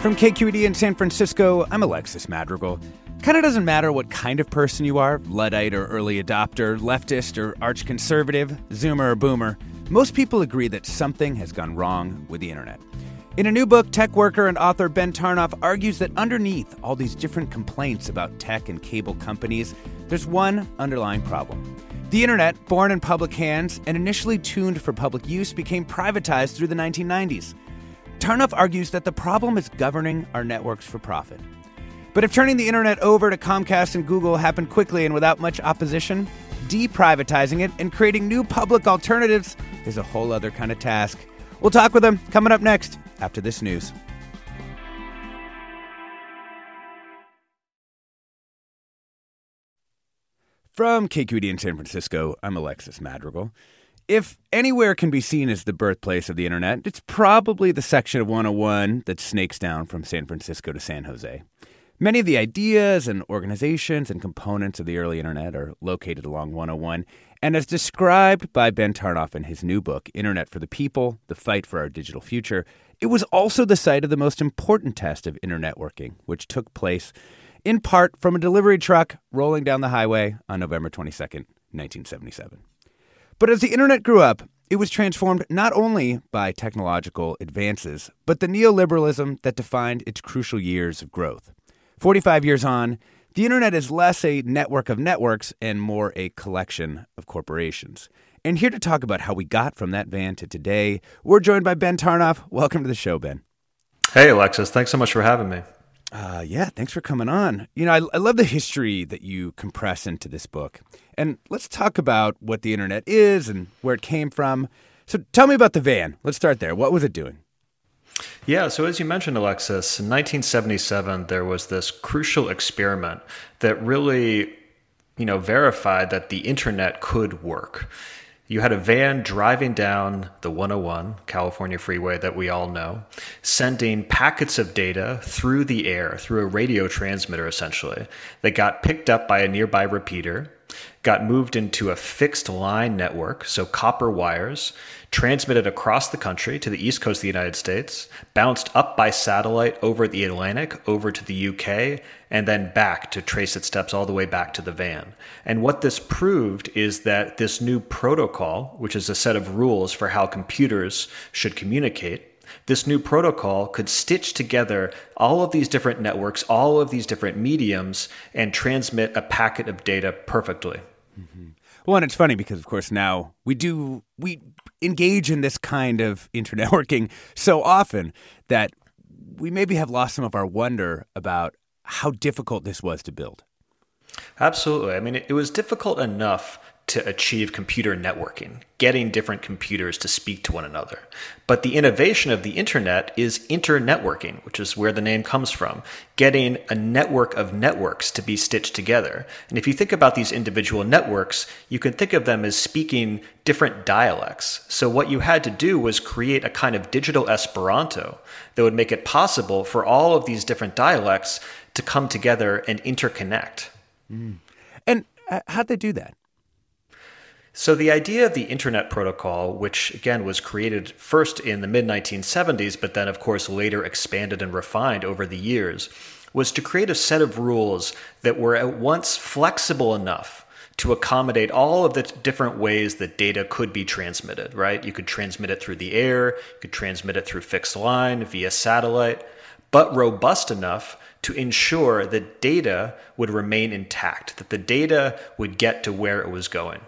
From KQED in San Francisco, I'm Alexis Madrigal. Kind of doesn't matter what kind of person you are Luddite or early adopter, leftist or arch conservative, Zoomer or Boomer most people agree that something has gone wrong with the internet. In a new book, tech worker and author Ben Tarnoff argues that underneath all these different complaints about tech and cable companies, there's one underlying problem. The internet, born in public hands and initially tuned for public use, became privatized through the 1990s. Tarnoff argues that the problem is governing our networks for profit. But if turning the internet over to Comcast and Google happened quickly and without much opposition, deprivatizing it and creating new public alternatives is a whole other kind of task. We'll talk with them coming up next after this news. From KQED in San Francisco, I'm Alexis Madrigal. If anywhere can be seen as the birthplace of the internet, it's probably the section of 101 that snakes down from San Francisco to San Jose. Many of the ideas and organizations and components of the early internet are located along 101, and as described by Ben Tarnoff in his new book, Internet for the People The Fight for Our Digital Future, it was also the site of the most important test of internet working, which took place in part from a delivery truck rolling down the highway on November 22nd, 1977. But as the internet grew up, it was transformed not only by technological advances, but the neoliberalism that defined its crucial years of growth. 45 years on, the internet is less a network of networks and more a collection of corporations. And here to talk about how we got from that van to today, we're joined by Ben Tarnoff. Welcome to the show, Ben. Hey, Alexis. Thanks so much for having me. Uh, yeah, thanks for coming on. You know, I, I love the history that you compress into this book. And let's talk about what the internet is and where it came from. So tell me about the van. Let's start there. What was it doing? Yeah, so as you mentioned, Alexis, in 1977, there was this crucial experiment that really, you know, verified that the internet could work. You had a van driving down the 101 California freeway that we all know, sending packets of data through the air, through a radio transmitter essentially, that got picked up by a nearby repeater, got moved into a fixed line network, so copper wires, transmitted across the country to the east coast of the United States, bounced up by satellite over the Atlantic, over to the UK, and then back to trace its steps all the way back to the van. And what this proved is that this new protocol, which is a set of rules for how computers should communicate, this new protocol could stitch together all of these different networks, all of these different mediums, and transmit a packet of data perfectly. Mm-hmm. Well, and it's funny because, of course, now we do we engage in this kind of internet working so often that we maybe have lost some of our wonder about how difficult this was to build. Absolutely. I mean, it, it was difficult enough to achieve computer networking, getting different computers to speak to one another. But the innovation of the internet is internetworking, which is where the name comes from, getting a network of networks to be stitched together. And if you think about these individual networks, you can think of them as speaking different dialects. So what you had to do was create a kind of digital Esperanto that would make it possible for all of these different dialects to come together and interconnect. Mm. And uh, how'd they do that? So, the idea of the Internet Protocol, which again was created first in the mid 1970s, but then, of course, later expanded and refined over the years, was to create a set of rules that were at once flexible enough to accommodate all of the different ways that data could be transmitted, right? You could transmit it through the air, you could transmit it through fixed line, via satellite, but robust enough to ensure that data would remain intact, that the data would get to where it was going.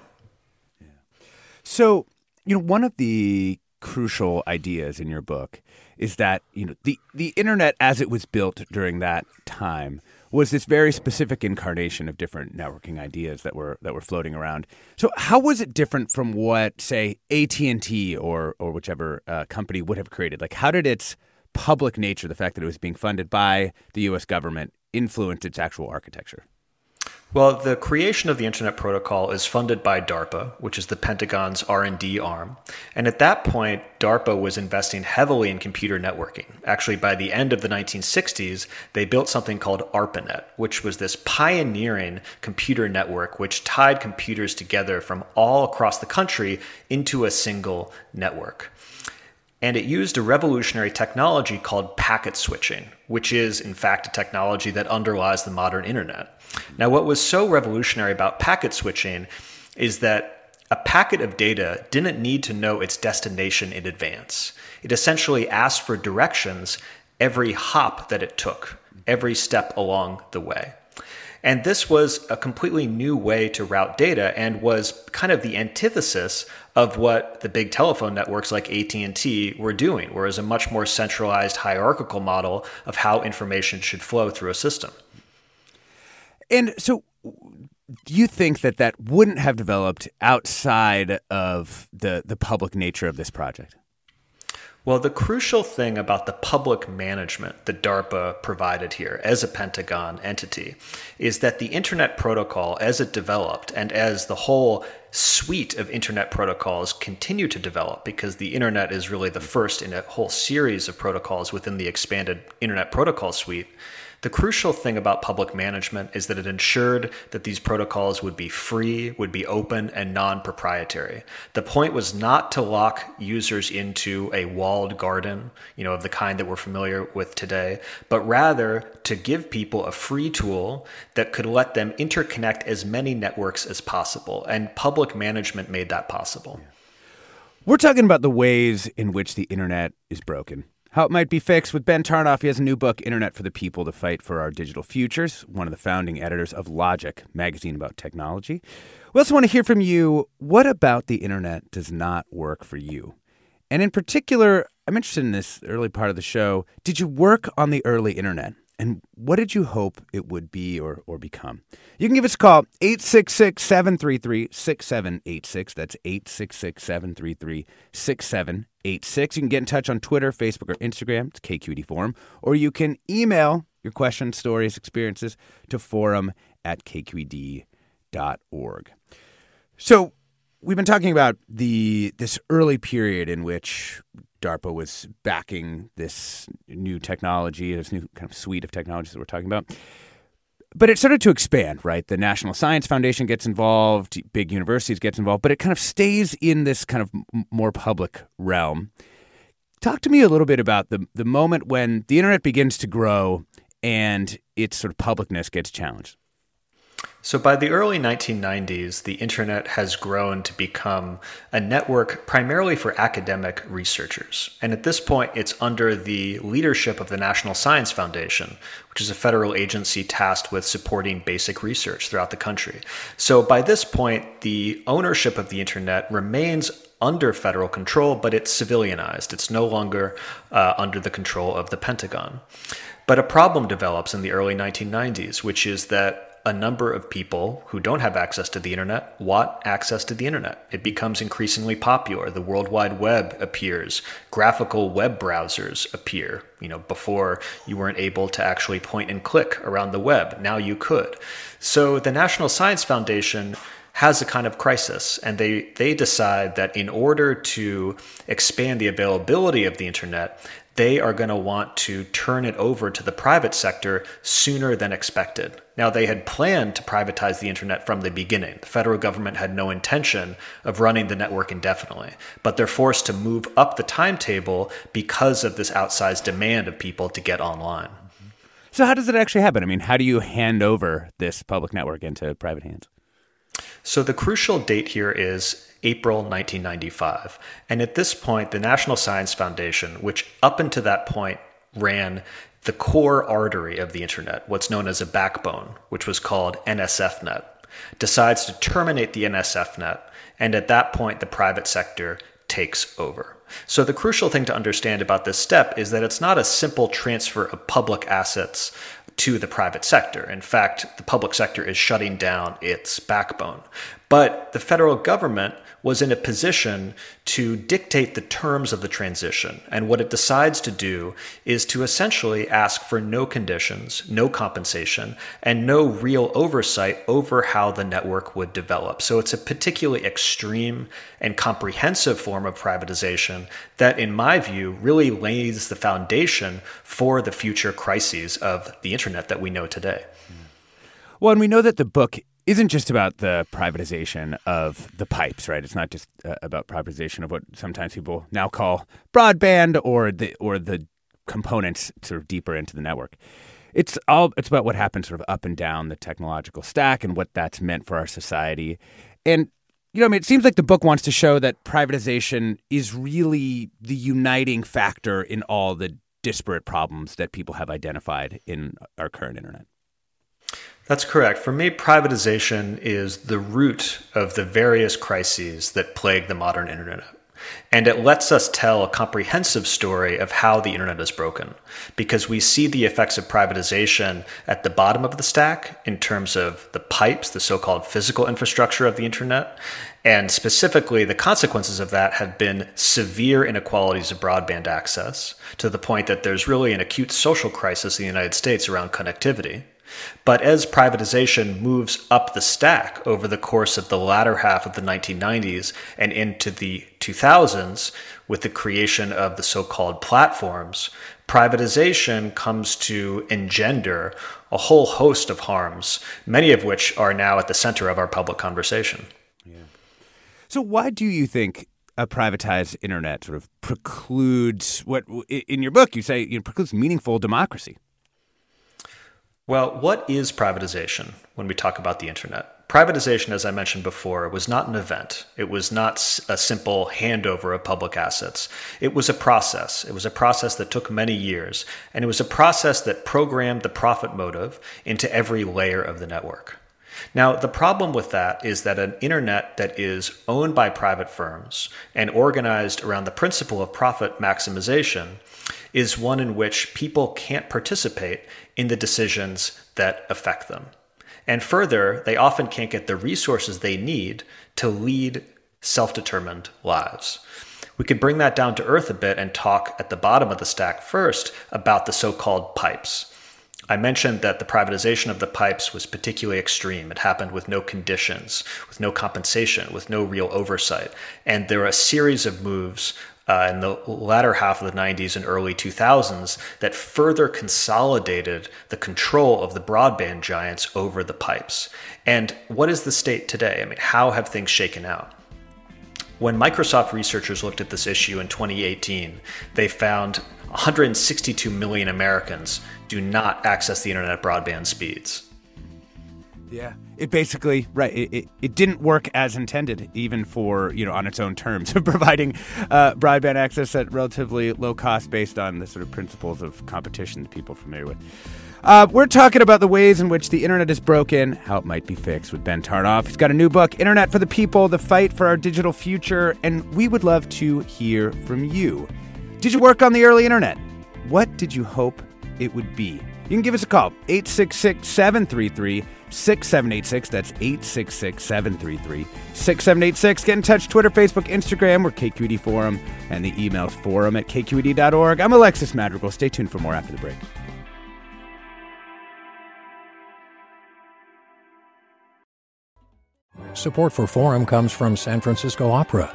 So, you know, one of the crucial ideas in your book is that, you know, the, the internet as it was built during that time was this very specific incarnation of different networking ideas that were that were floating around. So how was it different from what say AT&T or or whichever uh, company would have created? Like how did its public nature, the fact that it was being funded by the US government influence its actual architecture? Well, the creation of the Internet Protocol is funded by DARPA, which is the Pentagon's R&D arm. And at that point, DARPA was investing heavily in computer networking. Actually, by the end of the 1960s, they built something called ARPANET, which was this pioneering computer network which tied computers together from all across the country into a single network and it used a revolutionary technology called packet switching, which is, in fact, a technology that underlies the modern internet. Now, what was so revolutionary about packet switching is that a packet of data didn't need to know its destination in advance. It essentially asked for directions every hop that it took, every step along the way. And this was a completely new way to route data and was kind of the antithesis of what the big telephone networks like AT&T were doing, whereas a much more centralized hierarchical model of how information should flow through a system. And so do you think that that wouldn't have developed outside of the the public nature of this project? Well, the crucial thing about the public management that DARPA provided here as a Pentagon entity is that the Internet Protocol, as it developed and as the whole suite of Internet protocols continue to develop, because the Internet is really the first in a whole series of protocols within the expanded Internet Protocol suite the crucial thing about public management is that it ensured that these protocols would be free, would be open, and non proprietary. The point was not to lock users into a walled garden, you know, of the kind that we're familiar with today, but rather to give people a free tool that could let them interconnect as many networks as possible. And public management made that possible. We're talking about the ways in which the internet is broken. How it might be fixed with Ben Tarnoff. He has a new book, Internet for the People The Fight for Our Digital Futures, one of the founding editors of Logic, magazine about technology. We also want to hear from you. What about the internet does not work for you? And in particular, I'm interested in this early part of the show. Did you work on the early internet? And what did you hope it would be or, or become? You can give us a call, 866 733 6786. That's 866 733 6786. You can get in touch on Twitter, Facebook, or Instagram. It's KQED Forum. Or you can email your questions, stories, experiences to forum at kqed.org. So, we've been talking about the this early period in which DARPA was backing this new technology, this new kind of suite of technologies that we're talking about. But it started to expand, right? The National Science Foundation gets involved, big universities gets involved, but it kind of stays in this kind of more public realm. Talk to me a little bit about the the moment when the internet begins to grow and its sort of publicness gets challenged. So, by the early 1990s, the internet has grown to become a network primarily for academic researchers. And at this point, it's under the leadership of the National Science Foundation, which is a federal agency tasked with supporting basic research throughout the country. So, by this point, the ownership of the internet remains under federal control, but it's civilianized. It's no longer uh, under the control of the Pentagon. But a problem develops in the early 1990s, which is that a number of people who don't have access to the internet want access to the internet. It becomes increasingly popular. The World Wide Web appears. Graphical web browsers appear. You know, before you weren't able to actually point and click around the web. Now you could. So the National Science Foundation has a kind of crisis and they they decide that in order to expand the availability of the internet they are going to want to turn it over to the private sector sooner than expected. Now, they had planned to privatize the internet from the beginning. The federal government had no intention of running the network indefinitely, but they're forced to move up the timetable because of this outsized demand of people to get online. So, how does it actually happen? I mean, how do you hand over this public network into private hands? So the crucial date here is April 1995. And at this point, the National Science Foundation, which up until that point ran the core artery of the internet, what's known as a backbone, which was called NSFNet, decides to terminate the NSFNet. And at that point, the private sector takes over. So, the crucial thing to understand about this step is that it's not a simple transfer of public assets to the private sector. In fact, the public sector is shutting down its backbone. But the federal government was in a position to dictate the terms of the transition. And what it decides to do is to essentially ask for no conditions, no compensation, and no real oversight over how the network would develop. So it's a particularly extreme and comprehensive form of privatization that, in my view, really lays the foundation for the future crises of the internet that we know today. Well, and we know that the book isn't just about the privatization of the pipes, right? It's not just uh, about privatization of what sometimes people now call broadband or the or the components sort of deeper into the network. It's all it's about what happens sort of up and down the technological stack and what that's meant for our society. And you know, I mean, it seems like the book wants to show that privatization is really the uniting factor in all the disparate problems that people have identified in our current internet. That's correct. For me, privatization is the root of the various crises that plague the modern internet. And it lets us tell a comprehensive story of how the internet is broken because we see the effects of privatization at the bottom of the stack in terms of the pipes, the so called physical infrastructure of the internet. And specifically, the consequences of that have been severe inequalities of broadband access to the point that there's really an acute social crisis in the United States around connectivity. But as privatization moves up the stack over the course of the latter half of the 1990s and into the 2000s, with the creation of the so called platforms, privatization comes to engender a whole host of harms, many of which are now at the center of our public conversation. Yeah. So, why do you think a privatized internet sort of precludes what in your book you say it precludes meaningful democracy? Well, what is privatization when we talk about the internet? Privatization, as I mentioned before, was not an event. It was not a simple handover of public assets. It was a process. It was a process that took many years, and it was a process that programmed the profit motive into every layer of the network. Now, the problem with that is that an internet that is owned by private firms and organized around the principle of profit maximization is one in which people can't participate in the decisions that affect them. And further, they often can't get the resources they need to lead self determined lives. We could bring that down to earth a bit and talk at the bottom of the stack first about the so called pipes. I mentioned that the privatization of the pipes was particularly extreme. It happened with no conditions, with no compensation, with no real oversight. And there are a series of moves uh, in the latter half of the 90s and early 2000s that further consolidated the control of the broadband giants over the pipes. And what is the state today? I mean, how have things shaken out? When Microsoft researchers looked at this issue in 2018, they found 162 million Americans do not access the internet at broadband speeds. Yeah. It basically right. It, it, it, didn't work as intended, even for you know on its own terms of providing uh, broadband access at relatively low cost, based on the sort of principles of competition that people are familiar with. Uh, we're talking about the ways in which the internet is broken, how it might be fixed with Ben Tarnoff. He's got a new book, Internet for the People: The Fight for Our Digital Future, and we would love to hear from you. Did you work on the early internet? What did you hope it would be? You can give us a call, 866 733 6786. That's 866 733 6786. Get in touch Twitter, Facebook, Instagram, or KQED Forum, and the email's forum at kqed.org. I'm Alexis Madrigal. Stay tuned for more after the break. Support for Forum comes from San Francisco Opera.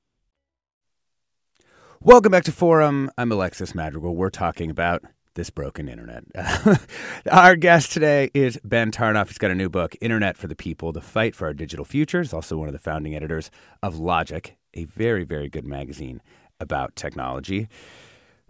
Welcome back to Forum. I'm Alexis Madrigal. We're talking about this broken internet. our guest today is Ben Tarnoff. He's got a new book, Internet for the People The Fight for Our Digital Future. He's also one of the founding editors of Logic, a very, very good magazine about technology.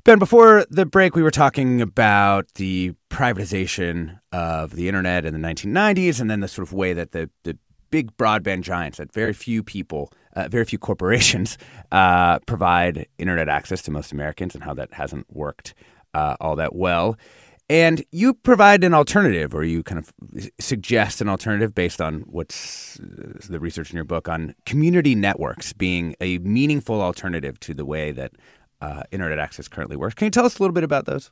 Ben, before the break, we were talking about the privatization of the internet in the 1990s and then the sort of way that the, the big broadband giants, that very few people uh, very few corporations uh, provide internet access to most Americans and how that hasn't worked uh, all that well. And you provide an alternative, or you kind of suggest an alternative based on what's uh, the research in your book on community networks being a meaningful alternative to the way that uh, internet access currently works. Can you tell us a little bit about those?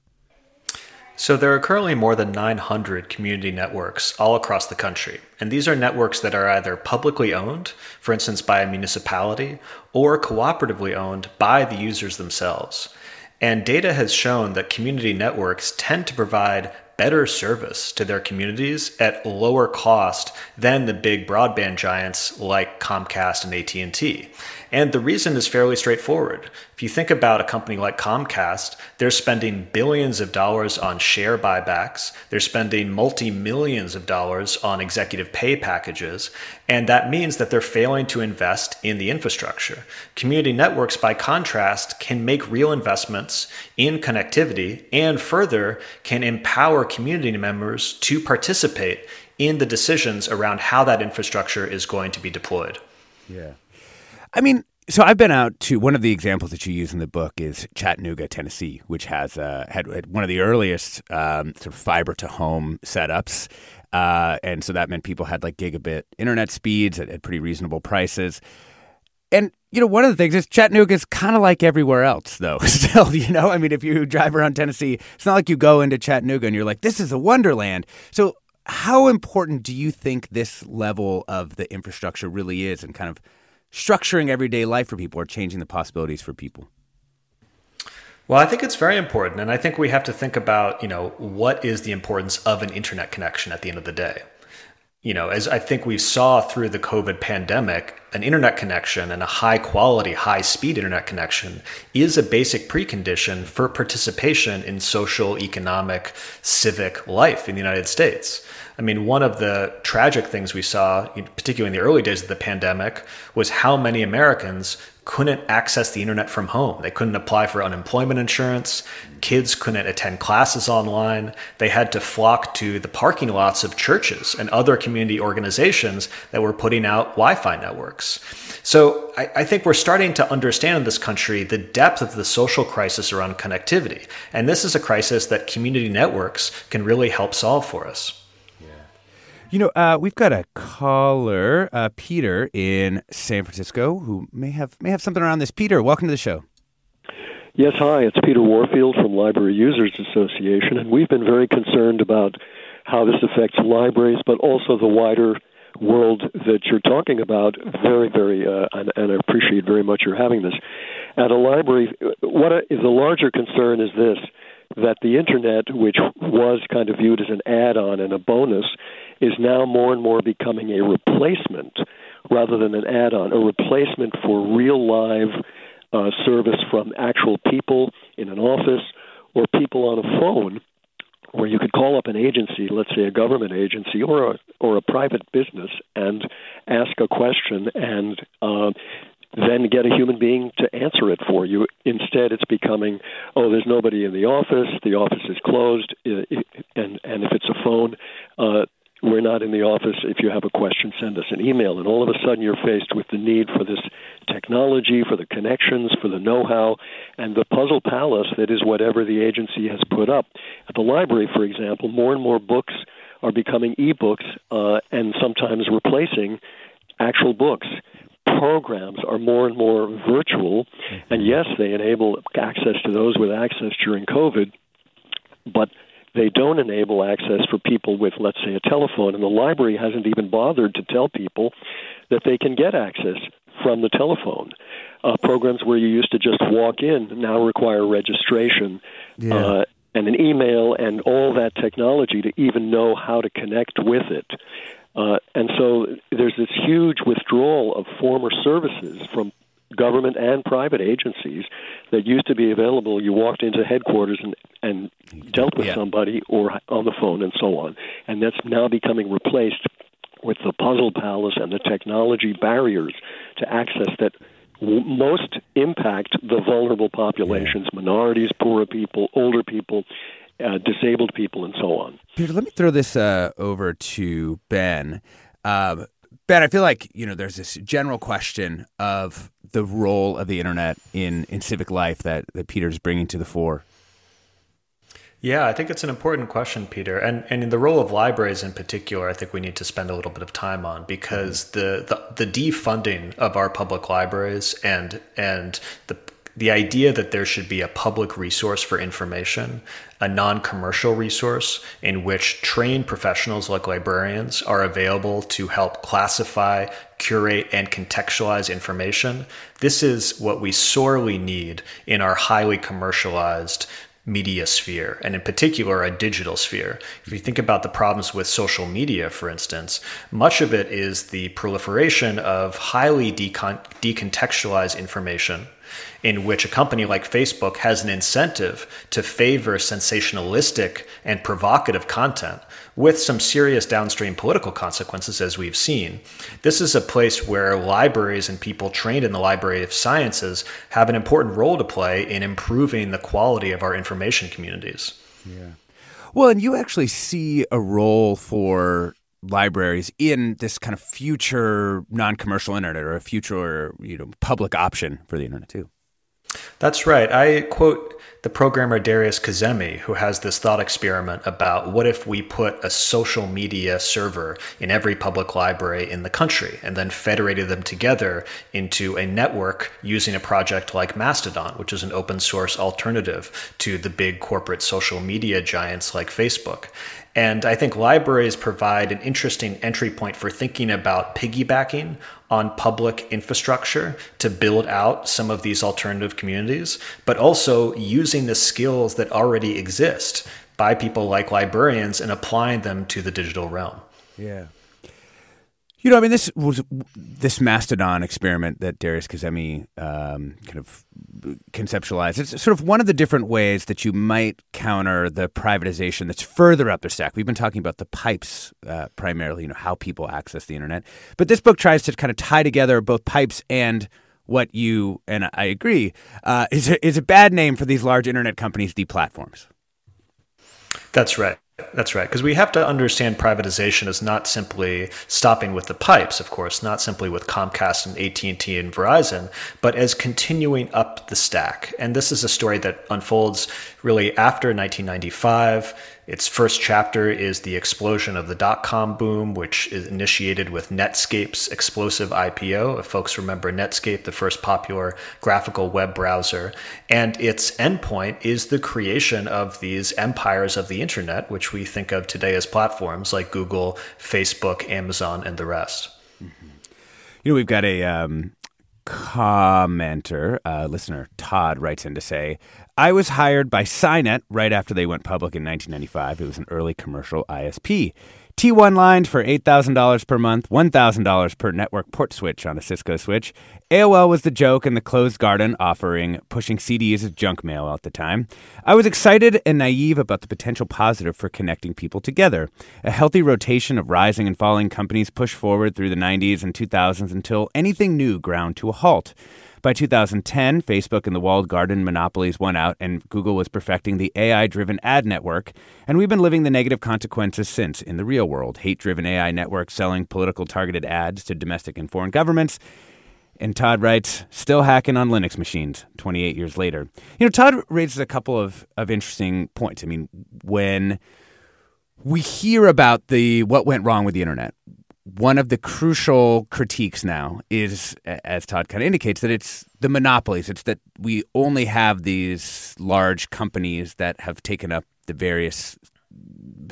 So, there are currently more than 900 community networks all across the country. And these are networks that are either publicly owned, for instance, by a municipality, or cooperatively owned by the users themselves. And data has shown that community networks tend to provide better service to their communities at lower cost than the big broadband giants like Comcast and AT&T. And the reason is fairly straightforward. If you think about a company like Comcast, they're spending billions of dollars on share buybacks, they're spending multi millions of dollars on executive pay packages, and that means that they're failing to invest in the infrastructure. Community networks, by contrast, can make real investments in connectivity and further can empower community members to participate in the decisions around how that infrastructure is going to be deployed. Yeah. I mean, so I've been out to one of the examples that you use in the book is Chattanooga, Tennessee, which has uh, had, had, one of the earliest um, sort of fiber to home setups, uh, and so that meant people had like gigabit internet speeds at, at pretty reasonable prices. And you know, one of the things is Chattanooga is kind of like everywhere else, though. Still, you know, I mean, if you drive around Tennessee, it's not like you go into Chattanooga and you're like, "This is a wonderland." So, how important do you think this level of the infrastructure really is, and kind of structuring everyday life for people or changing the possibilities for people? Well, I think it's very important. And I think we have to think about, you know, what is the importance of an internet connection at the end of the day? You know, as I think we saw through the COVID pandemic, an internet connection and a high quality, high speed internet connection is a basic precondition for participation in social, economic, civic life in the United States. I mean, one of the tragic things we saw, particularly in the early days of the pandemic, was how many Americans couldn't access the internet from home. They couldn't apply for unemployment insurance. Kids couldn't attend classes online. They had to flock to the parking lots of churches and other community organizations that were putting out Wi Fi networks. So I, I, think we're starting to understand in this country the depth of the social crisis around connectivity. And this is a crisis that community networks can really help solve for us. You know, uh, we've got a caller, uh, Peter in San Francisco, who may have may have something around this. Peter, welcome to the show. Yes, hi. It's Peter Warfield from Library Users Association, and we've been very concerned about how this affects libraries, but also the wider world that you're talking about. Very, very, uh, and, and I appreciate very much your having this. At a library, what is a larger concern is this that the internet, which was kind of viewed as an add on and a bonus, is now more and more becoming a replacement rather than an add on, a replacement for real live uh, service from actual people in an office or people on a phone where you could call up an agency, let's say a government agency or a or a private business, and ask a question, and uh, then get a human being to answer it for you. Instead, it's becoming, oh, there's nobody in the office, the office is closed, uh, and and if it's a phone, uh, we're not in the office. If you have a question, send us an email. And all of a sudden, you're faced with the need for this technology, for the connections, for the know how, and the puzzle palace that is whatever the agency has put up. At the library, for example, more and more books are becoming e books uh, and sometimes replacing actual books programs are more and more virtual, and yes, they enable access to those with access during COVID, but they don't enable access for people with, let's say, a telephone. And the library hasn't even bothered to tell people that they can get access from the telephone. Uh, programs where you used to just walk in now require registration Yeah. uh, and an email and all that technology to even know how to connect with it. Uh, and so there's this huge withdrawal of former services from government and private agencies that used to be available. You walked into headquarters and, and dealt with Yeah. somebody or on the phone and so on. And that's now becoming replaced with the puzzle palace and the technology barriers to access that w- most impact the vulnerable populations minorities, poorer people, older people, uh, disabled people, and so on. Peter, let me throw this uh, over to Ben. Um, ben, I feel like you know there's this general question of the role of the internet in, in civic life that, that Peter's bringing to the fore. Yeah, I think it's an important question, Peter. And and in the role of libraries in particular, I think we need to spend a little bit of time on because mm-hmm. the the, the defunding of our public libraries and and the the idea that there should be a public resource for information, a non-commercial resource in which trained professionals like librarians are available to help classify, curate, and contextualize information. This is what we sorely need in our highly commercialized media sphere, and in particular, a digital sphere. If you think about the problems with social media, for instance, much of it is the proliferation of highly decon- decontextualized information in which a company like Facebook has an incentive to favor sensationalistic and provocative content with some serious downstream political consequences, as we've seen. This is a place where libraries and people trained in the Library of Sciences have an important role to play in improving the quality of our information communities. Yeah. Well, and you actually see a role for libraries in this kind of future non-commercial internet or a future you know public option for the internet too. That's right. I quote the programmer Darius Kazemi, who has this thought experiment about what if we put a social media server in every public library in the country and then federated them together into a network using a project like Mastodon, which is an open source alternative to the big corporate social media giants like Facebook. And I think libraries provide an interesting entry point for thinking about piggybacking on public infrastructure to build out some of these alternative communities, but also using the skills that already exist by people like librarians and applying them to the digital realm. Yeah. You know, I mean, this was this Mastodon experiment that Darius Kazemi um, kind of conceptualized. It's sort of one of the different ways that you might counter the privatization that's further up the stack. We've been talking about the pipes uh, primarily, you know, how people access the internet. But this book tries to kind of tie together both pipes and what you and I agree uh, is a, is a bad name for these large internet companies, the platforms. That's right. That's right. Because we have to understand privatization as not simply stopping with the pipes, of course, not simply with Comcast and AT&T and Verizon, but as continuing up the stack. And this is a story that unfolds really after 1995. Its first chapter is the explosion of the dot com boom, which is initiated with Netscape's explosive IPO. If folks remember Netscape, the first popular graphical web browser. And its endpoint is the creation of these empires of the internet, which we think of today as platforms like Google, Facebook, Amazon, and the rest. You know, we've got a um, commenter, uh, listener, Todd, writes in to say, I was hired by Cynet right after they went public in 1995. It was an early commercial ISP. T1 lines for $8,000 per month, $1,000 per network port switch on a Cisco switch. AOL was the joke and the closed garden offering, pushing CDs as junk mail at the time. I was excited and naive about the potential positive for connecting people together. A healthy rotation of rising and falling companies pushed forward through the 90s and 2000s until anything new ground to a halt. By 2010, Facebook and the walled garden monopolies won out, and Google was perfecting the AI driven ad network. And we've been living the negative consequences since in the real world hate driven AI networks selling political targeted ads to domestic and foreign governments. And Todd writes, still hacking on Linux machines 28 years later. You know, Todd raises a couple of, of interesting points. I mean, when we hear about the what went wrong with the internet, one of the crucial critiques now is, as Todd kind of indicates, that it's the monopolies. It's that we only have these large companies that have taken up the various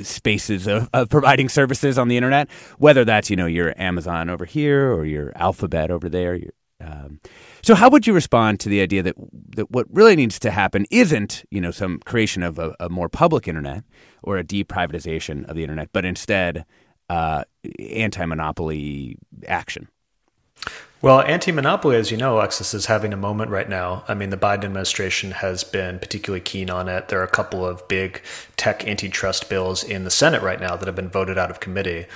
spaces of, of providing services on the internet, whether that's you know your Amazon over here or your Alphabet over there. Um, so, how would you respond to the idea that that what really needs to happen isn't you know some creation of a, a more public internet or a deprivatization of the internet, but instead uh, anti-monopoly action? Well, anti monopoly, as you know, Alexis, is having a moment right now. I mean, the Biden administration has been particularly keen on it. There are a couple of big tech antitrust bills in the Senate right now that have been voted out of committee.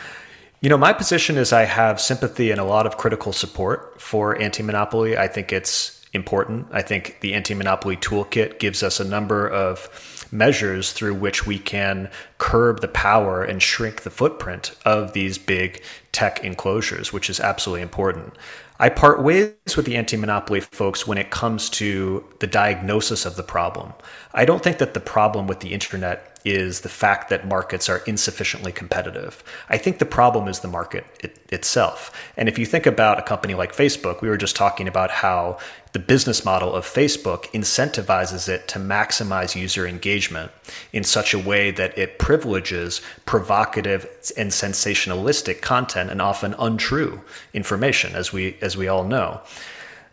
You know, my position is I have sympathy and a lot of critical support for anti monopoly. I think it's important. I think the anti monopoly toolkit gives us a number of measures through which we can curb the power and shrink the footprint of these big tech enclosures, which is absolutely important. I part ways with the anti monopoly folks when it comes to the diagnosis of the problem. I don't think that the problem with the internet is the fact that markets are insufficiently competitive. I think the problem is the market it, itself. And if you think about a company like Facebook, we were just talking about how the business model of Facebook incentivizes it to maximize user engagement in such a way that it privileges provocative and sensationalistic content and often untrue information as we as we all know.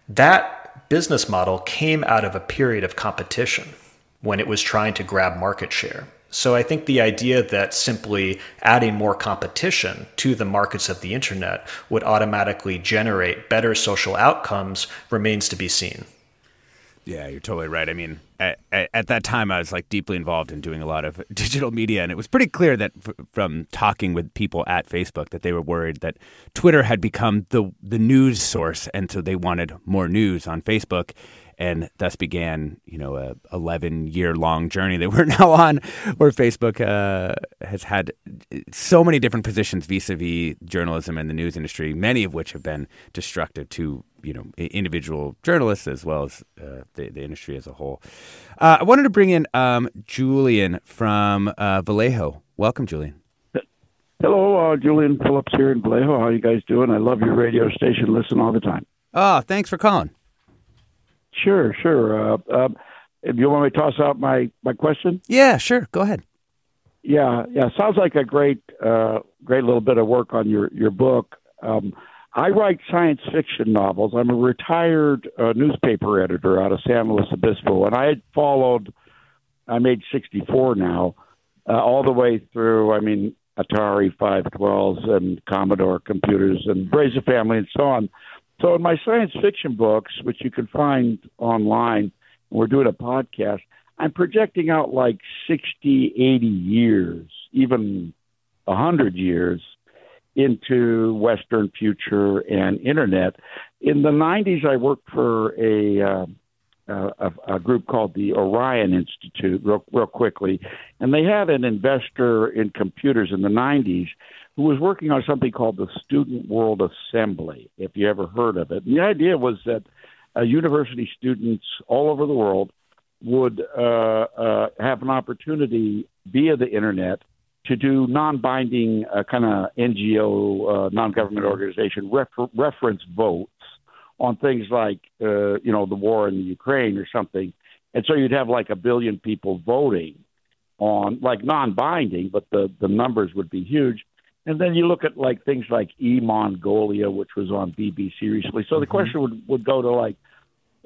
That business model came out of a period of competition when it was trying to grab market share. So I think the idea that simply adding more competition to the markets of the internet would automatically generate better social outcomes remains to be seen. Yeah, you're totally right. I mean, at, at, that time, I was like deeply involved in doing a lot of digital media, and it was pretty clear that f- from talking with people at Facebook that they were worried that Twitter had become the the news source, and so they wanted more news on Facebook and thus began, you know, a 11 year long journey that we're now on, where Facebook uh, has had so many different positions vis-a-vis journalism and the news industry, many of which have been destructive to you know individual journalists as well as uh, the, the, industry as a whole. Uh, I wanted to bring in um, Julian from uh, Vallejo. Welcome, Julian. Hello, uh, Julian Phillips here in Vallejo. How are you guys doing? I love your radio station. Listen all the time. Oh, thanks for calling. Sure, sure. Uh, uh, if you want me to toss out my, my question? Yeah, sure. Go ahead. Yeah, yeah. Sounds like a great, uh, great little bit of work on your your book. Um, I write science fiction novels. I'm a retired uh, newspaper editor out of San Luis Obispo, and I had followed. I'm age 64 now, uh, all the way through. I mean, Atari 512s and Commodore computers and Brazier Family and so on. So in my science fiction books, which you can find online, we're doing a podcast. I'm projecting out like 60, 80 years, even 100 years into Western future and internet. In the 90s, I worked for a, uh, a, a, group called the Orion Institute, real, real quickly, and they had an investor in computers in the 90s who was working on something called the Student World Assembly, if you ever heard of it. And the idea was that uh, university students all over the world would uh, uh, have an opportunity via the internet to do non-binding uh, kind of NGO, uh, non-government organization refer- reference votes on things like, uh, you know, the war in the Ukraine or something. And so you'd have like a billion people voting on, like non-binding, but the the numbers would be huge. And then you look at like things like E Mongolia, which was on BBC recently. So the mm-hmm. question would would go to like,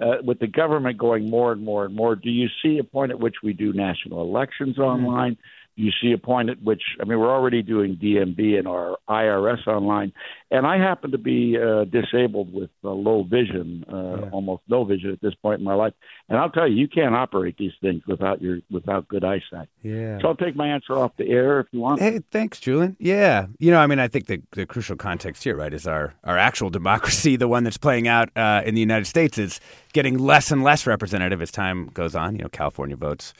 uh, with the government going more and more and more, do you see a point at which we do national elections mm-hmm. online? Mm-hmm you see a point at which I mean we're already doing DMV and our IRS online, and I happen to be uh, disabled with uh, low vision, uh, yeah. almost no vision at this point in my life, and I'll tell you, you can't operate these things without your without good eyesight. Yeah. So I'll take my answer off the air if you want. Hey, thanks, Julian. Yeah, you know, I mean, I think the the crucial context here, right, is our our actual democracy, the one that's playing out uh, in the United States, is getting less and less representative as time goes on. You know, California votes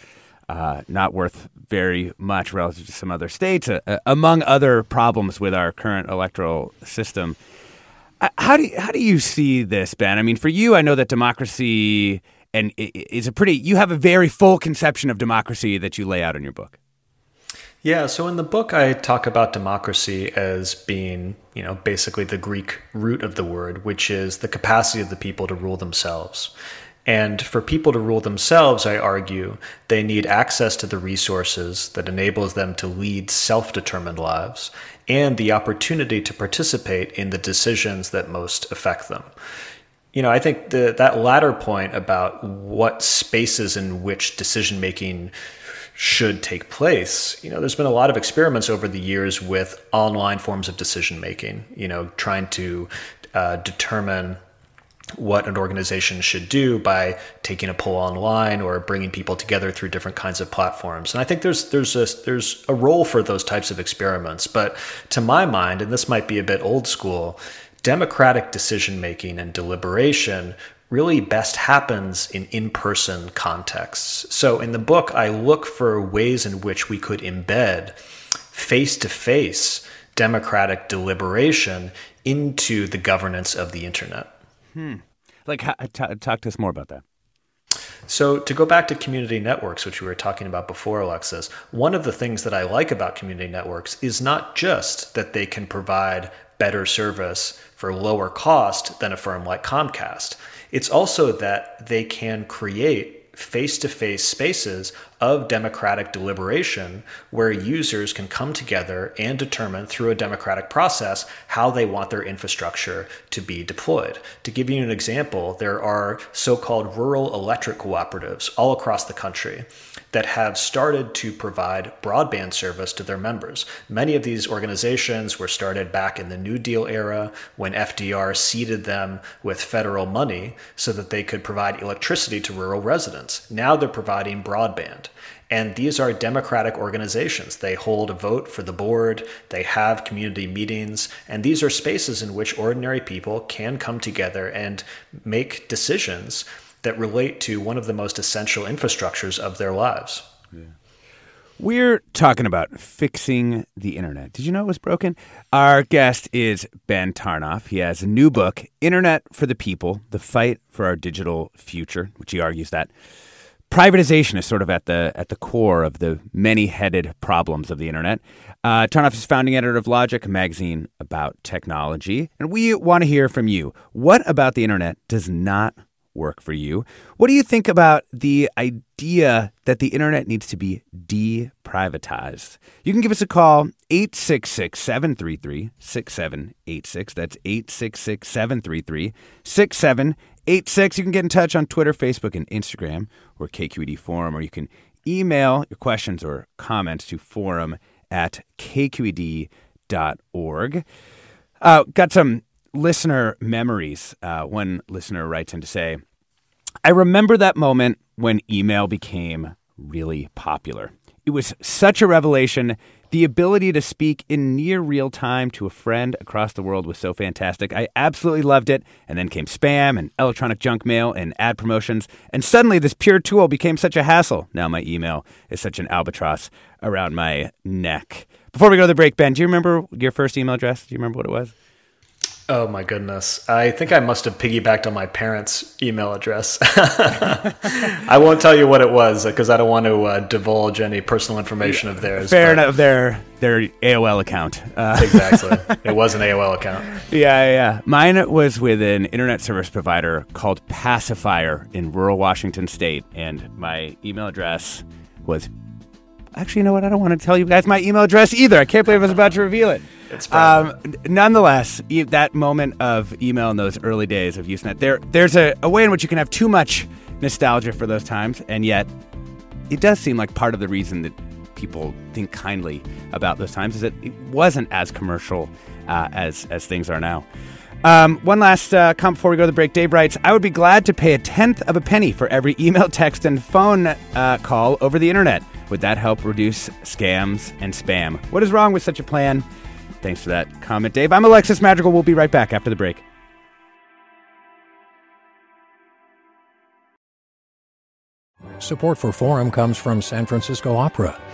uh, not worth very much relative to some other states, uh, uh, among other problems with our current electoral system. Uh, how do you, how do you see this, Ben? I mean, for you, I know that democracy and is a pretty. You have a very full conception of democracy that you lay out in your book. Yeah, so in the book, I talk about democracy as being, you know, basically the Greek root of the word, which is the capacity of the people to rule themselves. And for people to rule themselves, I argue, they need access to the resources that enables them to lead self determined lives and the opportunity to participate in the decisions that most affect them. You know, I think the, that latter point about what spaces in which decision making should take place. You know, there's been a lot of experiments over the years with online forms of decision making, you know, trying to uh, determine what an organization should do by taking a poll online or bringing people together through different kinds of platforms. And I think there's there's a, there's a role for those types of experiments, but to my mind, and this might be a bit old school, democratic decision making and deliberation really best happens in in person contexts. So in the book, I look for ways in which we could embed face to face democratic deliberation into the governance of the internet. Hmm. Like, t- talk to us more about that. So, to go back to community networks, which we were talking about before, Alexis, one of the things that I like about community networks is not just that they can provide better service for lower cost than a firm like Comcast. It's also that they can create face to face spaces of democratic deliberation where users can come together and determine through a democratic process how they want their infrastructure to be deployed. To give you an example, there are so called rural electric cooperatives all across the country that have started to provide broadband service to their members. Many of these organizations were started back in the New Deal era when FDR seeded them with federal money so that they could provide electricity to rural residents. Now they're providing broadband. And these are democratic organizations. They hold a vote for the board, they have community meetings, and these are spaces in which ordinary people can come together and make decisions that relate to one of the most essential infrastructures of their lives. We're talking about fixing the internet. Did you know it was broken? Our guest is Ben Tarnoff. He has a new book, Internet for the People The Fight for Our Digital Future, which he argues that privatization is sort of at the at the core of the many-headed problems of the internet. Uh, Tarnoff is founding editor of Logic, a magazine about technology, and we want to hear from you. What about the internet does not work for you. What do you think about the idea that the internet needs to be deprivatized? You can give us a call, 866 733 6786. That's 866 733 6786. You can get in touch on Twitter, Facebook, and Instagram, or KQED Forum, or you can email your questions or comments to forum at kqed.org. Uh, got some listener memories. Uh, one listener writes in to say, I remember that moment when email became really popular. It was such a revelation. The ability to speak in near real time to a friend across the world was so fantastic. I absolutely loved it. And then came spam and electronic junk mail and ad promotions. And suddenly, this pure tool became such a hassle. Now, my email is such an albatross around my neck. Before we go to the break, Ben, do you remember your first email address? Do you remember what it was? Oh my goodness. I think I must have piggybacked on my parents' email address. I won't tell you what it was because I don't want to uh, divulge any personal information of theirs. Fair enough. Their their AOL account. Uh. exactly. It was an AOL account. Yeah, yeah. Mine was with an internet service provider called Pacifier in rural Washington State, and my email address was. Actually, you know what? I don't want to tell you guys my email address either. I can't believe I was about to reveal it. Um, nonetheless, that moment of email in those early days of Usenet, there, there's a, a way in which you can have too much nostalgia for those times, and yet it does seem like part of the reason that people think kindly about those times is that it wasn't as commercial uh, as as things are now. Um, one last uh, comment before we go to the break. Dave writes, I would be glad to pay a tenth of a penny for every email, text, and phone uh, call over the internet. Would that help reduce scams and spam? What is wrong with such a plan? Thanks for that comment, Dave. I'm Alexis Madrigal. We'll be right back after the break. Support for Forum comes from San Francisco Opera.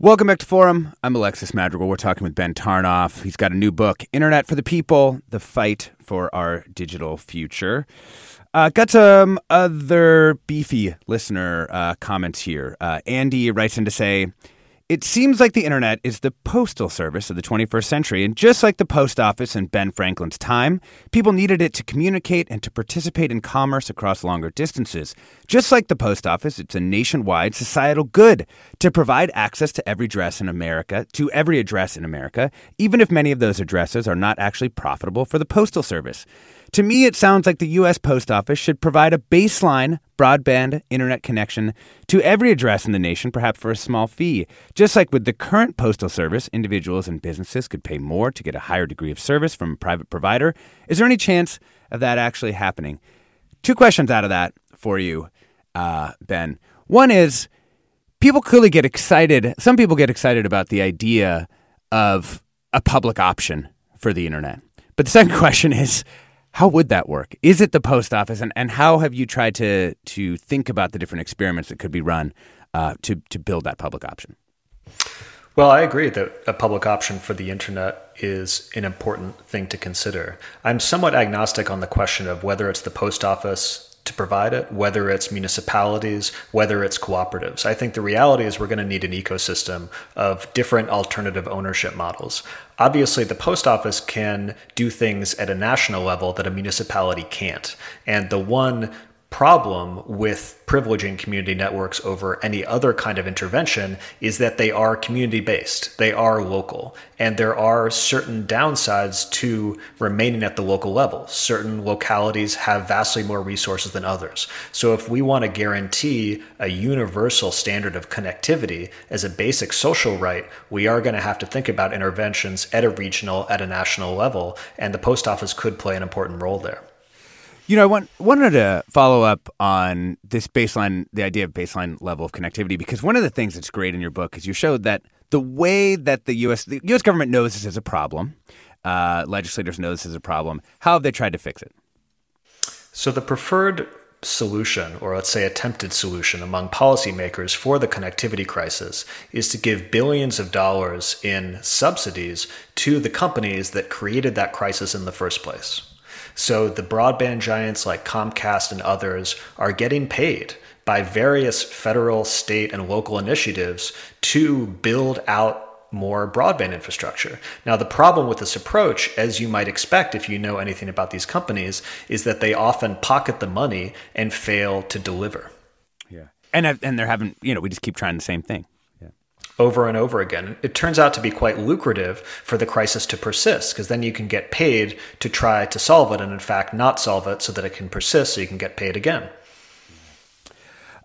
Welcome back to Forum. I'm Alexis Madrigal. We're talking with Ben Tarnoff. He's got a new book, Internet for the People The Fight for Our Digital Future. Uh, got some other beefy listener uh, comments here. Uh, Andy writes in to say, it seems like the internet is the postal service of the 21st century, and just like the post office in Ben Franklin's time, people needed it to communicate and to participate in commerce across longer distances. Just like the post office, it's a nationwide societal good to provide access to every address in America, to every address in America, even if many of those addresses are not actually profitable for the postal service. To me, it sounds like the U.S. Post Office should provide a baseline broadband internet connection to every address in the nation, perhaps for a small fee. Just like with the current postal service, individuals and businesses could pay more to get a higher degree of service from a private provider. Is there any chance of that actually happening? Two questions out of that for you, uh, Ben. One is people clearly get excited. Some people get excited about the idea of a public option for the internet. But the second question is how would that work? Is it the post office, and, and how have you tried to to think about the different experiments that could be run uh, to to build that public option? Well, I agree that a public option for the internet is an important thing to consider. I'm somewhat agnostic on the question of whether it's the post office to provide it, whether it's municipalities, whether it's cooperatives. I think the reality is we're going to need an ecosystem of different alternative ownership models. Obviously, the post office can do things at a national level that a municipality can't. And the one problem with privileging community networks over any other kind of intervention is that they are community based, they are local, and there are certain downsides to remaining at the local level. Certain localities have vastly more resources than others. So, if we want to guarantee a universal standard of connectivity as a basic social right, we are going to have to think about interventions at a regional, at a national level, and the post office could play an important role there. You know, I want, wanted to follow up on this baseline, the idea of baseline level of connectivity, because one of the things that's great in your book is you showed that the way that the U.S. the U.S. government knows this is a problem, uh, legislators know this is a problem. How have they tried to fix it? So the preferred solution, or let's say attempted solution among policymakers for the connectivity crisis, is to give billions of dollars in subsidies to the companies that created that crisis in the first place. So the broadband giants like Comcast and others are getting paid by various federal, state, and local initiatives to build out more broadband infrastructure. Now, the problem with this approach, as you might expect if you know anything about these companies, is that they often pocket the money and fail to deliver. Yeah. And, uh, and they're having, you know, we just keep trying the same thing over and over again. It turns out to be quite lucrative for the crisis to persist because then you can get paid to try to solve it and, in fact, not solve it so that it can persist so you can get paid again.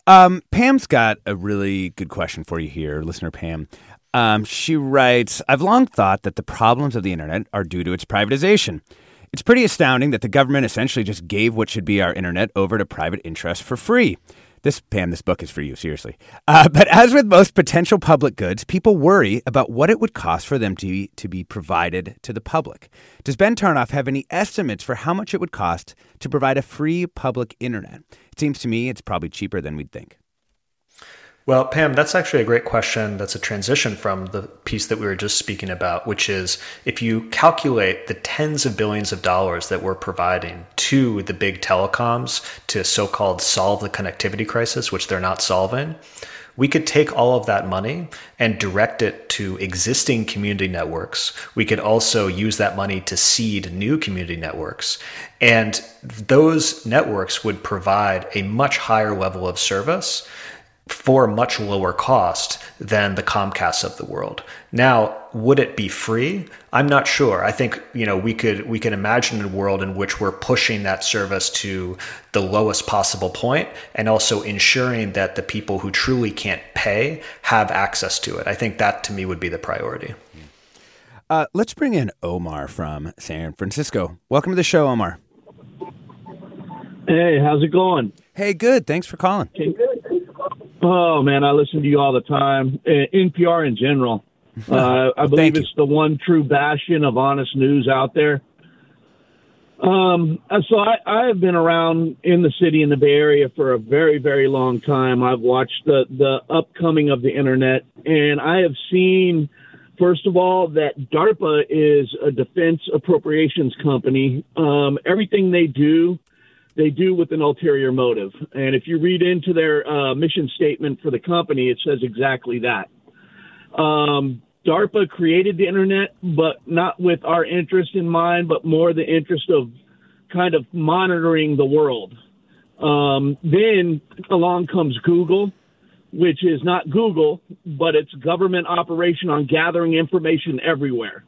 Um, Pam's got a really good question for you here, listener Pam. Um, she writes I've long thought that the problems of the internet are due to its privatization. It's pretty astounding that the government essentially just gave what should be our internet over to private interests for free. This, Pam, this book is for you, seriously. Uh, but as with most potential public goods, people worry about what it would cost for them to be, to be provided to the public. Does Ben Tarnoff have any estimates for how much it would cost to provide a free public internet? It seems to me it's probably cheaper than we'd think. Well, Pam, that's actually a great question. That's a transition from the piece that we were just speaking about, which is if you calculate the tens of billions of dollars that we're providing to the big telecoms to so called solve the connectivity crisis, which they're not solving, We could take all of that money and direct it to existing community networks. We could also use that money to seed new community networks. And those networks would provide a much higher level of service for a much lower cost than the Comcasts of the world. Now, would it be free? I'm not sure. I think you know we could we can imagine a world in which we're pushing that service to the lowest possible point and also ensuring that the people who truly can't pay have access to it. I think that to me would be the priority. Uh, let's bring in Omar from San Francisco. Welcome to the show, Omar. Hey, how's it going? Hey, good. Thanks for calling. Okay, good. Oh man, I listen to you all the time. Uh, NPR in general. Uh, I believe it's the one true bastion of honest news out there. Um, so I, I have been around in the city in the Bay Area for a very, very long time. I've watched the the upcoming of the internet, and I have seen, first of all, that DARPA is a defense appropriations company. Um, everything they do they do with an ulterior motive. And if you read into their uh, mission statement for the company, it says exactly that. Um, DARPA created the internet, but not with our interest in mind, but more the interest of kind of monitoring the world. Um, then along comes Google, which is not Google, but it's government operation on gathering information everywhere.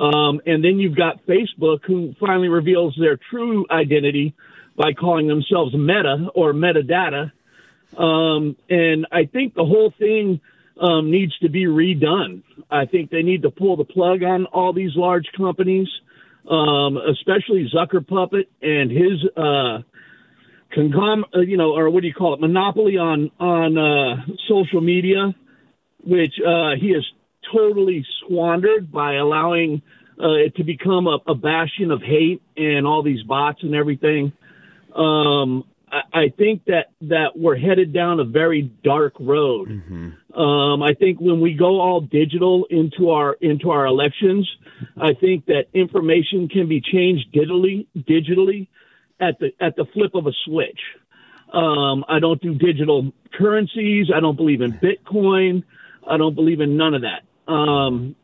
Um, and then you've got Facebook, who finally reveals their true identity by calling themselves Meta or metadata. Um, and I think the whole thing um, needs to be redone. I think they need to pull the plug on all these large companies, um, especially Zucker Puppet and his uh, congom, uh, you know, or what do you call it, monopoly on on uh, social media, which uh, he has totally squandered by allowing uh, it to become a, a bastion of hate and all these bots and everything. Um, I, I think that that we're headed down a very dark road. Mm-hmm. Um, I think when we go all digital into our into our elections, I think that information can be changed digitally digitally at the at the flip of a switch. Um, I don't do digital currencies. I don't believe in Bitcoin. I don't believe in none of that. Um,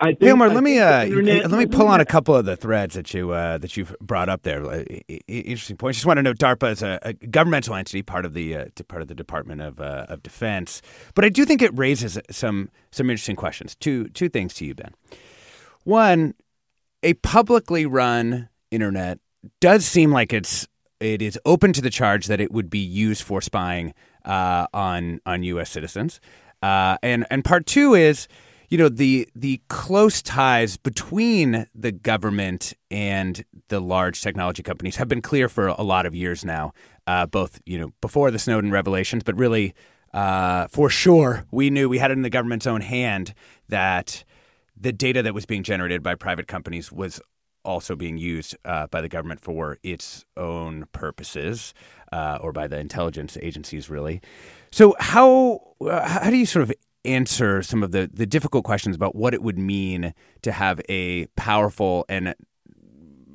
I think, let me uh, let me pull on a couple of the threads that you uh, that you've brought up there. Interesting point. Just want to know DARPA is a, a governmental entity, part of the uh, part of the Department of uh, of Defense, but I do think it raises some some interesting questions. Two two things to you, Ben. One, a publicly run internet does seem like it's it is open to the charge that it would be used for spying uh, on on U.S. citizens, uh, and and part two is you know the the close ties between the government and the large technology companies have been clear for a lot of years now. Uh, both you know before the Snowden revelations, but really uh, for sure we knew we had it in the government's own hand that the data that was being generated by private companies was also being used uh, by the government for its own purposes, uh, or by the intelligence agencies, really. So how uh, how do you sort of answer some of the, the difficult questions about what it would mean to have a powerful and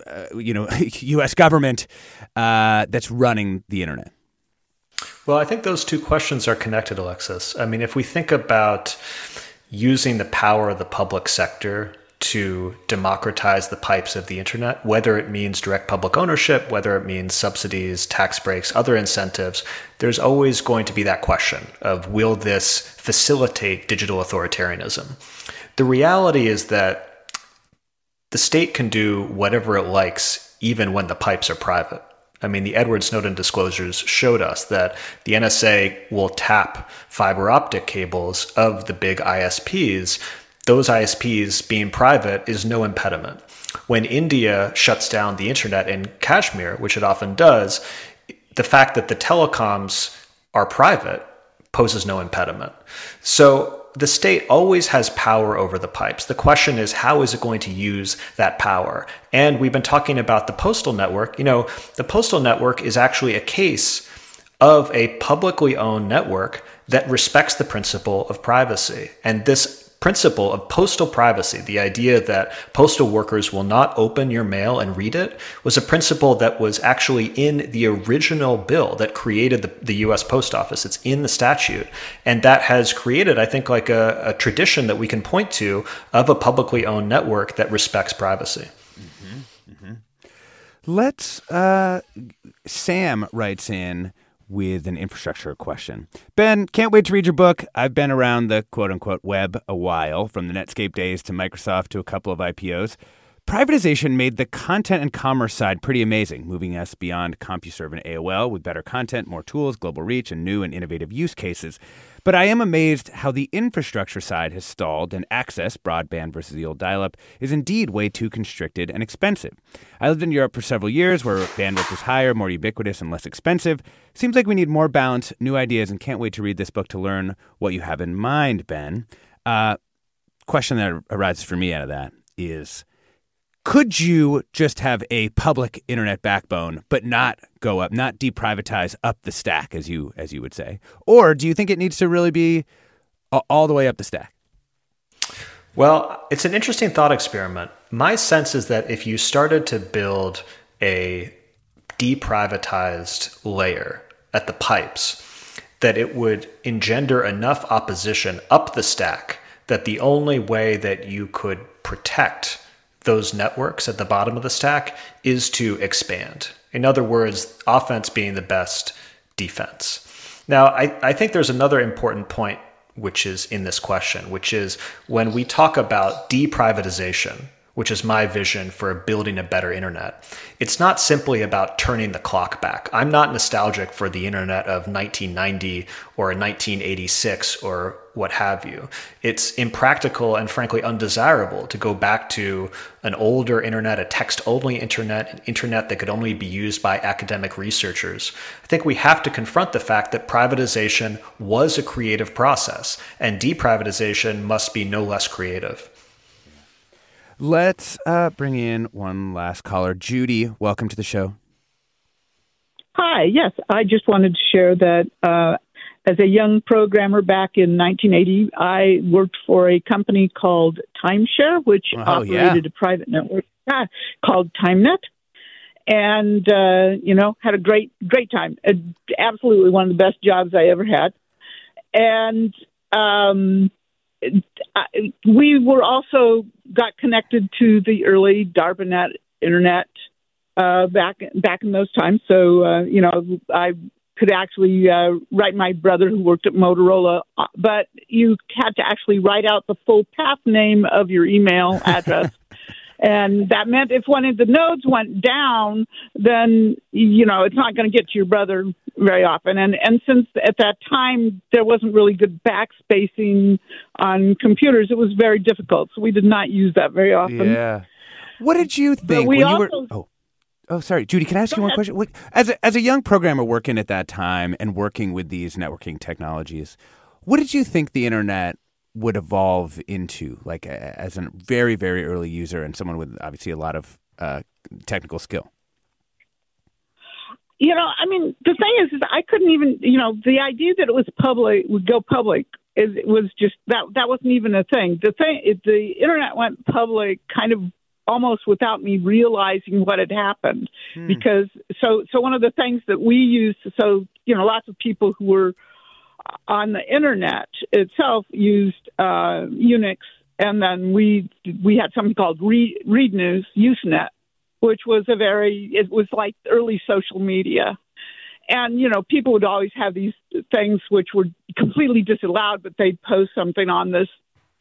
uh, you know U.S. government uh, that's running the internet? Well, I think those two questions are connected, Alexis. I mean, if we think about using the power of the public sector to democratize the pipes of the internet, whether it means direct public ownership, whether it means subsidies, tax breaks, other incentives, there's always going to be that question of will this facilitate digital authoritarianism? The reality is that the state can do whatever it likes, even when the pipes are private. I mean, the Edward Snowden disclosures showed us that the NSA will tap fiber optic cables of the big ISPs those ISPs being private is no impediment. When India shuts down the internet in Kashmir, which it often does, the fact that the telecoms are private poses no impediment. So the state always has power over the pipes. The question is, how is it going to use that power? And we've been talking about the postal network. You know, the postal network is actually a case of a publicly owned network that respects the principle of privacy. And this principle of postal privacy, the idea that postal workers will not open your mail and read it, was a principle that was actually in the original bill that created the, the US Post Office. It's in the statute. And that has created, I think, like a, a tradition that we can point to of a publicly owned network that respects privacy. Mm-hmm. Mm-hmm. Let's, uh, Sam writes in with an infrastructure question. Ben, can't wait to read your book. I've been around the quote unquote web a while, from the Netscape days to Microsoft to a couple of IPOs. Privatization made the content and commerce side pretty amazing, moving us beyond CompuServe and AOL with better content, more tools, global reach, and new and innovative use cases. But I am amazed how the infrastructure side has stalled and access, broadband versus the old dial up, is indeed way too constricted and expensive. I lived in Europe for several years where bandwidth is higher, more ubiquitous, and less expensive. Seems like we need more balance, new ideas, and can't wait to read this book to learn what you have in mind, Ben. Uh, question that arises for me out of that is could you just have a public internet backbone but not go up not deprivatize up the stack as you as you would say? Or do you think it needs to really be all the way up the stack? Well it's an interesting thought experiment. My sense is that if you started to build a deprivatized layer at the pipes that it would engender enough opposition up the stack that the only way that you could protect those networks at the bottom of the stack is to expand. In other words, offense being the best defense. Now, I, I think there's another important point which is in this question, which is when we talk about deprivatization, which is my vision for building a better internet. It's not simply about turning the clock back. I'm not nostalgic for the internet of 1990 or 1986 or what have you. It's impractical and frankly undesirable to go back to an older internet, a text only internet, an internet that could only be used by academic researchers. I think we have to confront the fact that privatization was a creative process and deprivatization must be no less creative. Let's uh, bring in one last caller. Judy, welcome to the show. Hi, yes, I just wanted to share that uh, as a young programmer back in 1980, I worked for a company called Tymshare, which oh, operated yeah. a private network called Tymnet. And, uh, you know, had a great, great time. Uh, absolutely one of the best jobs I ever had. And um, we were also got connected to the early DARPANET internet uh, back back in those times. So uh, you know, I could actually uh, write my brother who worked at Motorola, uh, but you had to actually write out the full path name of your email address. And that meant if one of the nodes went down, then you know it's not going to get to your brother very often. And and since at that time there wasn't really good backspacing on computers, it was very difficult. So we did not use that very often. Yeah. What did you think when also, you were? Oh. Oh, sorry, Judy. Can I ask you one question? As a, as a young programmer working at that time and working with these networking technologies, what did you think the internet would evolve into? Like as a very very early user and someone with obviously a lot of uh, technical skill. You know, I mean, the thing is, is I couldn't even, you know, the idea that it was public would go public is it was just that that wasn't even a thing. The thing, it, the internet went public kind of almost without me realizing what had happened hmm. because so so one of the things that we used so you know lots of people who were on the internet itself used uh, Unix and then we we had something called Read, Read News Usenet which was a very it was like early social media. And you know people would always have these things which were completely disallowed but they'd post something on this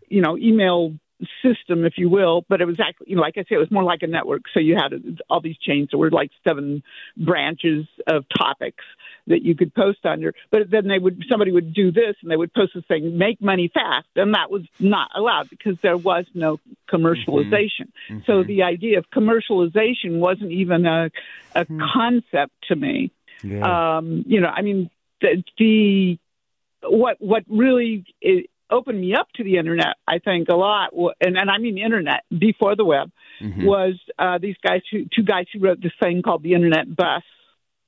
you know email system, if you will, but it was actually, you know, like I say, it was more like a network. So you had all these chains. There were like seven branches of topics that you could post under. But then they would, somebody would do this and they would post this thing, make money fast. And that was not allowed because there was no commercialization. Mm-hmm. So the idea of commercialization wasn't even a, a mm-hmm. concept to me. Yeah. Um, you know, I mean, the, the what what really opened me up to the internet, I think, a lot, and, and I mean the internet before the web, mm-hmm. was uh, these guys, who, two guys who wrote this thing called the Internet Bus.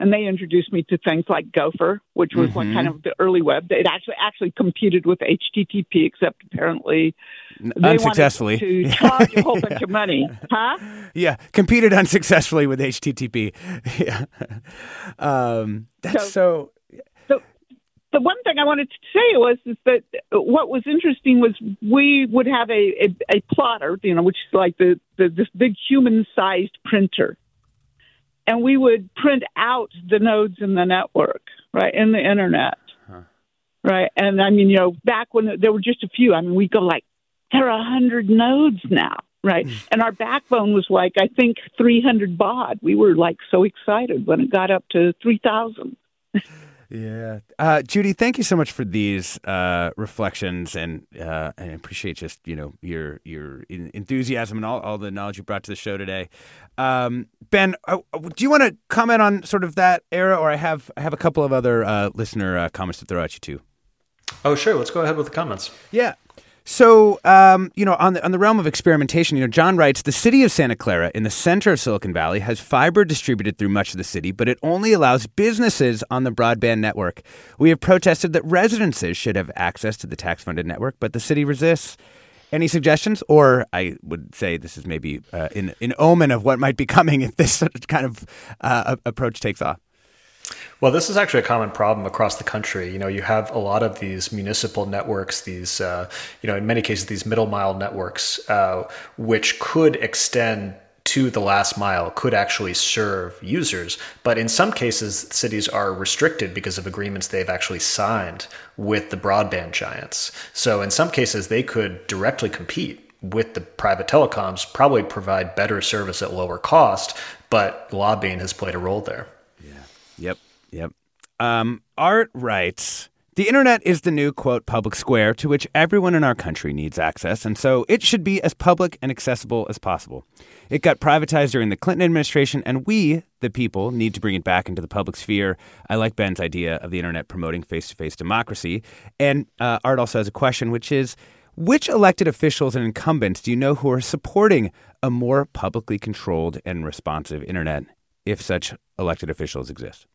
and they introduced me to things like Gopher, which was mm-hmm. kind of the early web. It actually actually competed with HTTP, except apparently they unsuccessfully to charge a whole bunch of money, huh? Yeah, competed unsuccessfully with HTTP. yeah, um, that's so, so. The one thing I wanted to say was is that what was interesting was we would have a, a, a plotter, you know, which is like the, the this big human-sized printer and we would print out the nodes in the network, right, in the internet, huh. right. And I mean, you know, back when there were just a few, I mean, we go like, there are a hundred nodes now, right? Hmm. and our backbone was like, I think, three hundred baud. We were like so excited when it got up to three thousand. Yeah, uh, Judy, thank you so much for these uh, reflections, and uh, I appreciate just you know your your enthusiasm and all, all the knowledge you brought to the show today. Um, ben, uh, do you want to comment on sort of that era, or I have I have a couple of other uh, listener uh, comments to throw at you too. Oh, sure. Let's go ahead with the comments. Yeah. So, um, you know, on the on the realm of experimentation, you know, John writes the city of Santa Clara in the center of Silicon Valley has fiber distributed through much of the city, but it only allows businesses on the broadband network. We have protested that residences should have access to the tax-funded network, but the city resists. Any suggestions? Or I would say this is maybe uh, an, an omen of what might be coming if this kind of uh, approach takes off. Well, this is actually a common problem across the country. You know, you have a lot of these municipal networks, these, uh, you know, in many cases, these middle mile networks, uh, which could extend to the last mile could actually serve users. But in some cases, cities are restricted because of agreements they've actually signed with the broadband giants. So in some cases, they could directly compete with the private telecoms, probably provide better service at lower cost, but lobbying has played a role there. Yep. Yep. Um, Art writes The internet is the new, quote, public square to which everyone in our country needs access, and so it should be as public and accessible as possible. It got privatized during the Clinton administration, and we, the people, need to bring it back into the public sphere. I like Ben's idea of the internet promoting face to face democracy. And uh, Art also has a question, which is which elected officials and incumbents do you know who are supporting a more publicly controlled and responsive internet, if such elected officials exist?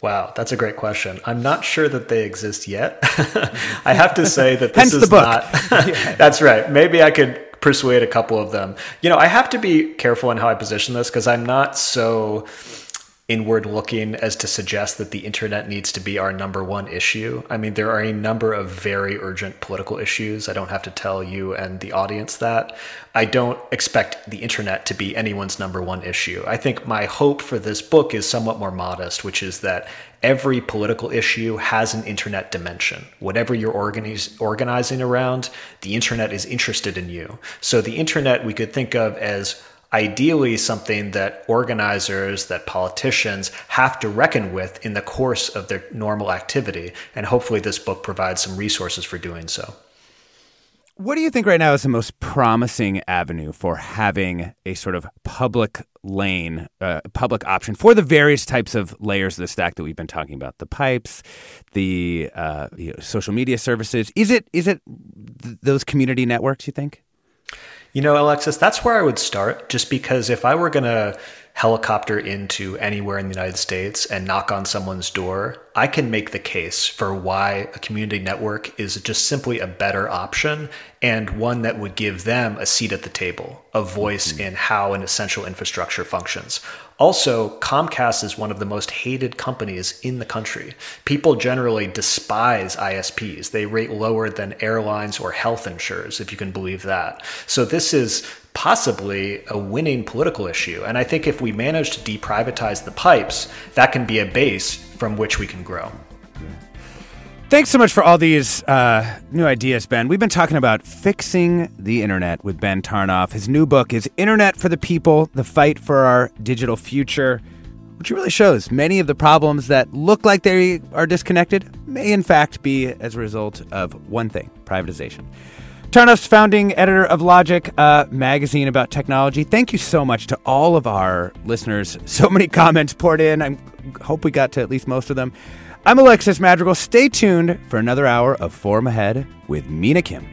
Wow, that's a great question. I'm not sure that they exist yet. I have to say that this is not. that's right. Maybe I could persuade a couple of them. You know, I have to be careful in how I position this because I'm not so inward looking as to suggest that the internet needs to be our number one issue. I mean, there are a number of very urgent political issues. I don't have to tell you and the audience that. I don't expect the internet to be anyone's number one issue. I think my hope for this book is somewhat more modest, which is that every political issue has an internet dimension. Whatever you're organize, organizing around, the internet is interested in you. So the internet we could think of as ideally something that organizers, that politicians have to reckon with in the course of their normal activity. And hopefully, this book provides some resources for doing so. What do you think right now is the most promising avenue for having a sort of public lane, uh, public option for the various types of layers of the stack that we've been talking about? The pipes, the uh, you know, social media services. Is it is it th- those community networks? You think? You know, Alexis, that's where I would start, just because if I were going to helicopter into anywhere in the United States and knock on someone's door, I can make the case for why a community network is just simply a better option and one that would give them a seat at the table, a voice mm-hmm. in how an essential infrastructure functions. Also, Comcast is one of the most hated companies in the country. People generally despise ISPs. They rate lower than airlines or health insurers, if you can believe that. So, this is possibly a winning political issue. And I think if we manage to deprivatize the pipes, that can be a base from which we can grow. Thanks so much for all these uh, new ideas, Ben. We've been talking about fixing the internet with Ben Tarnoff. His new book is Internet for the People The Fight for Our Digital Future, which really shows many of the problems that look like they are disconnected may, in fact, be as a result of one thing privatization. Tarnoff's founding editor of Logic, a magazine about technology. Thank you so much to all of our listeners. So many comments poured in. I hope we got to at least most of them. I'm Alexis Madrigal. Stay tuned for another hour of Forum Ahead with Mina Kim.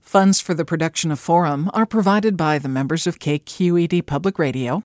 Funds for the production of Forum are provided by the members of KQED Public Radio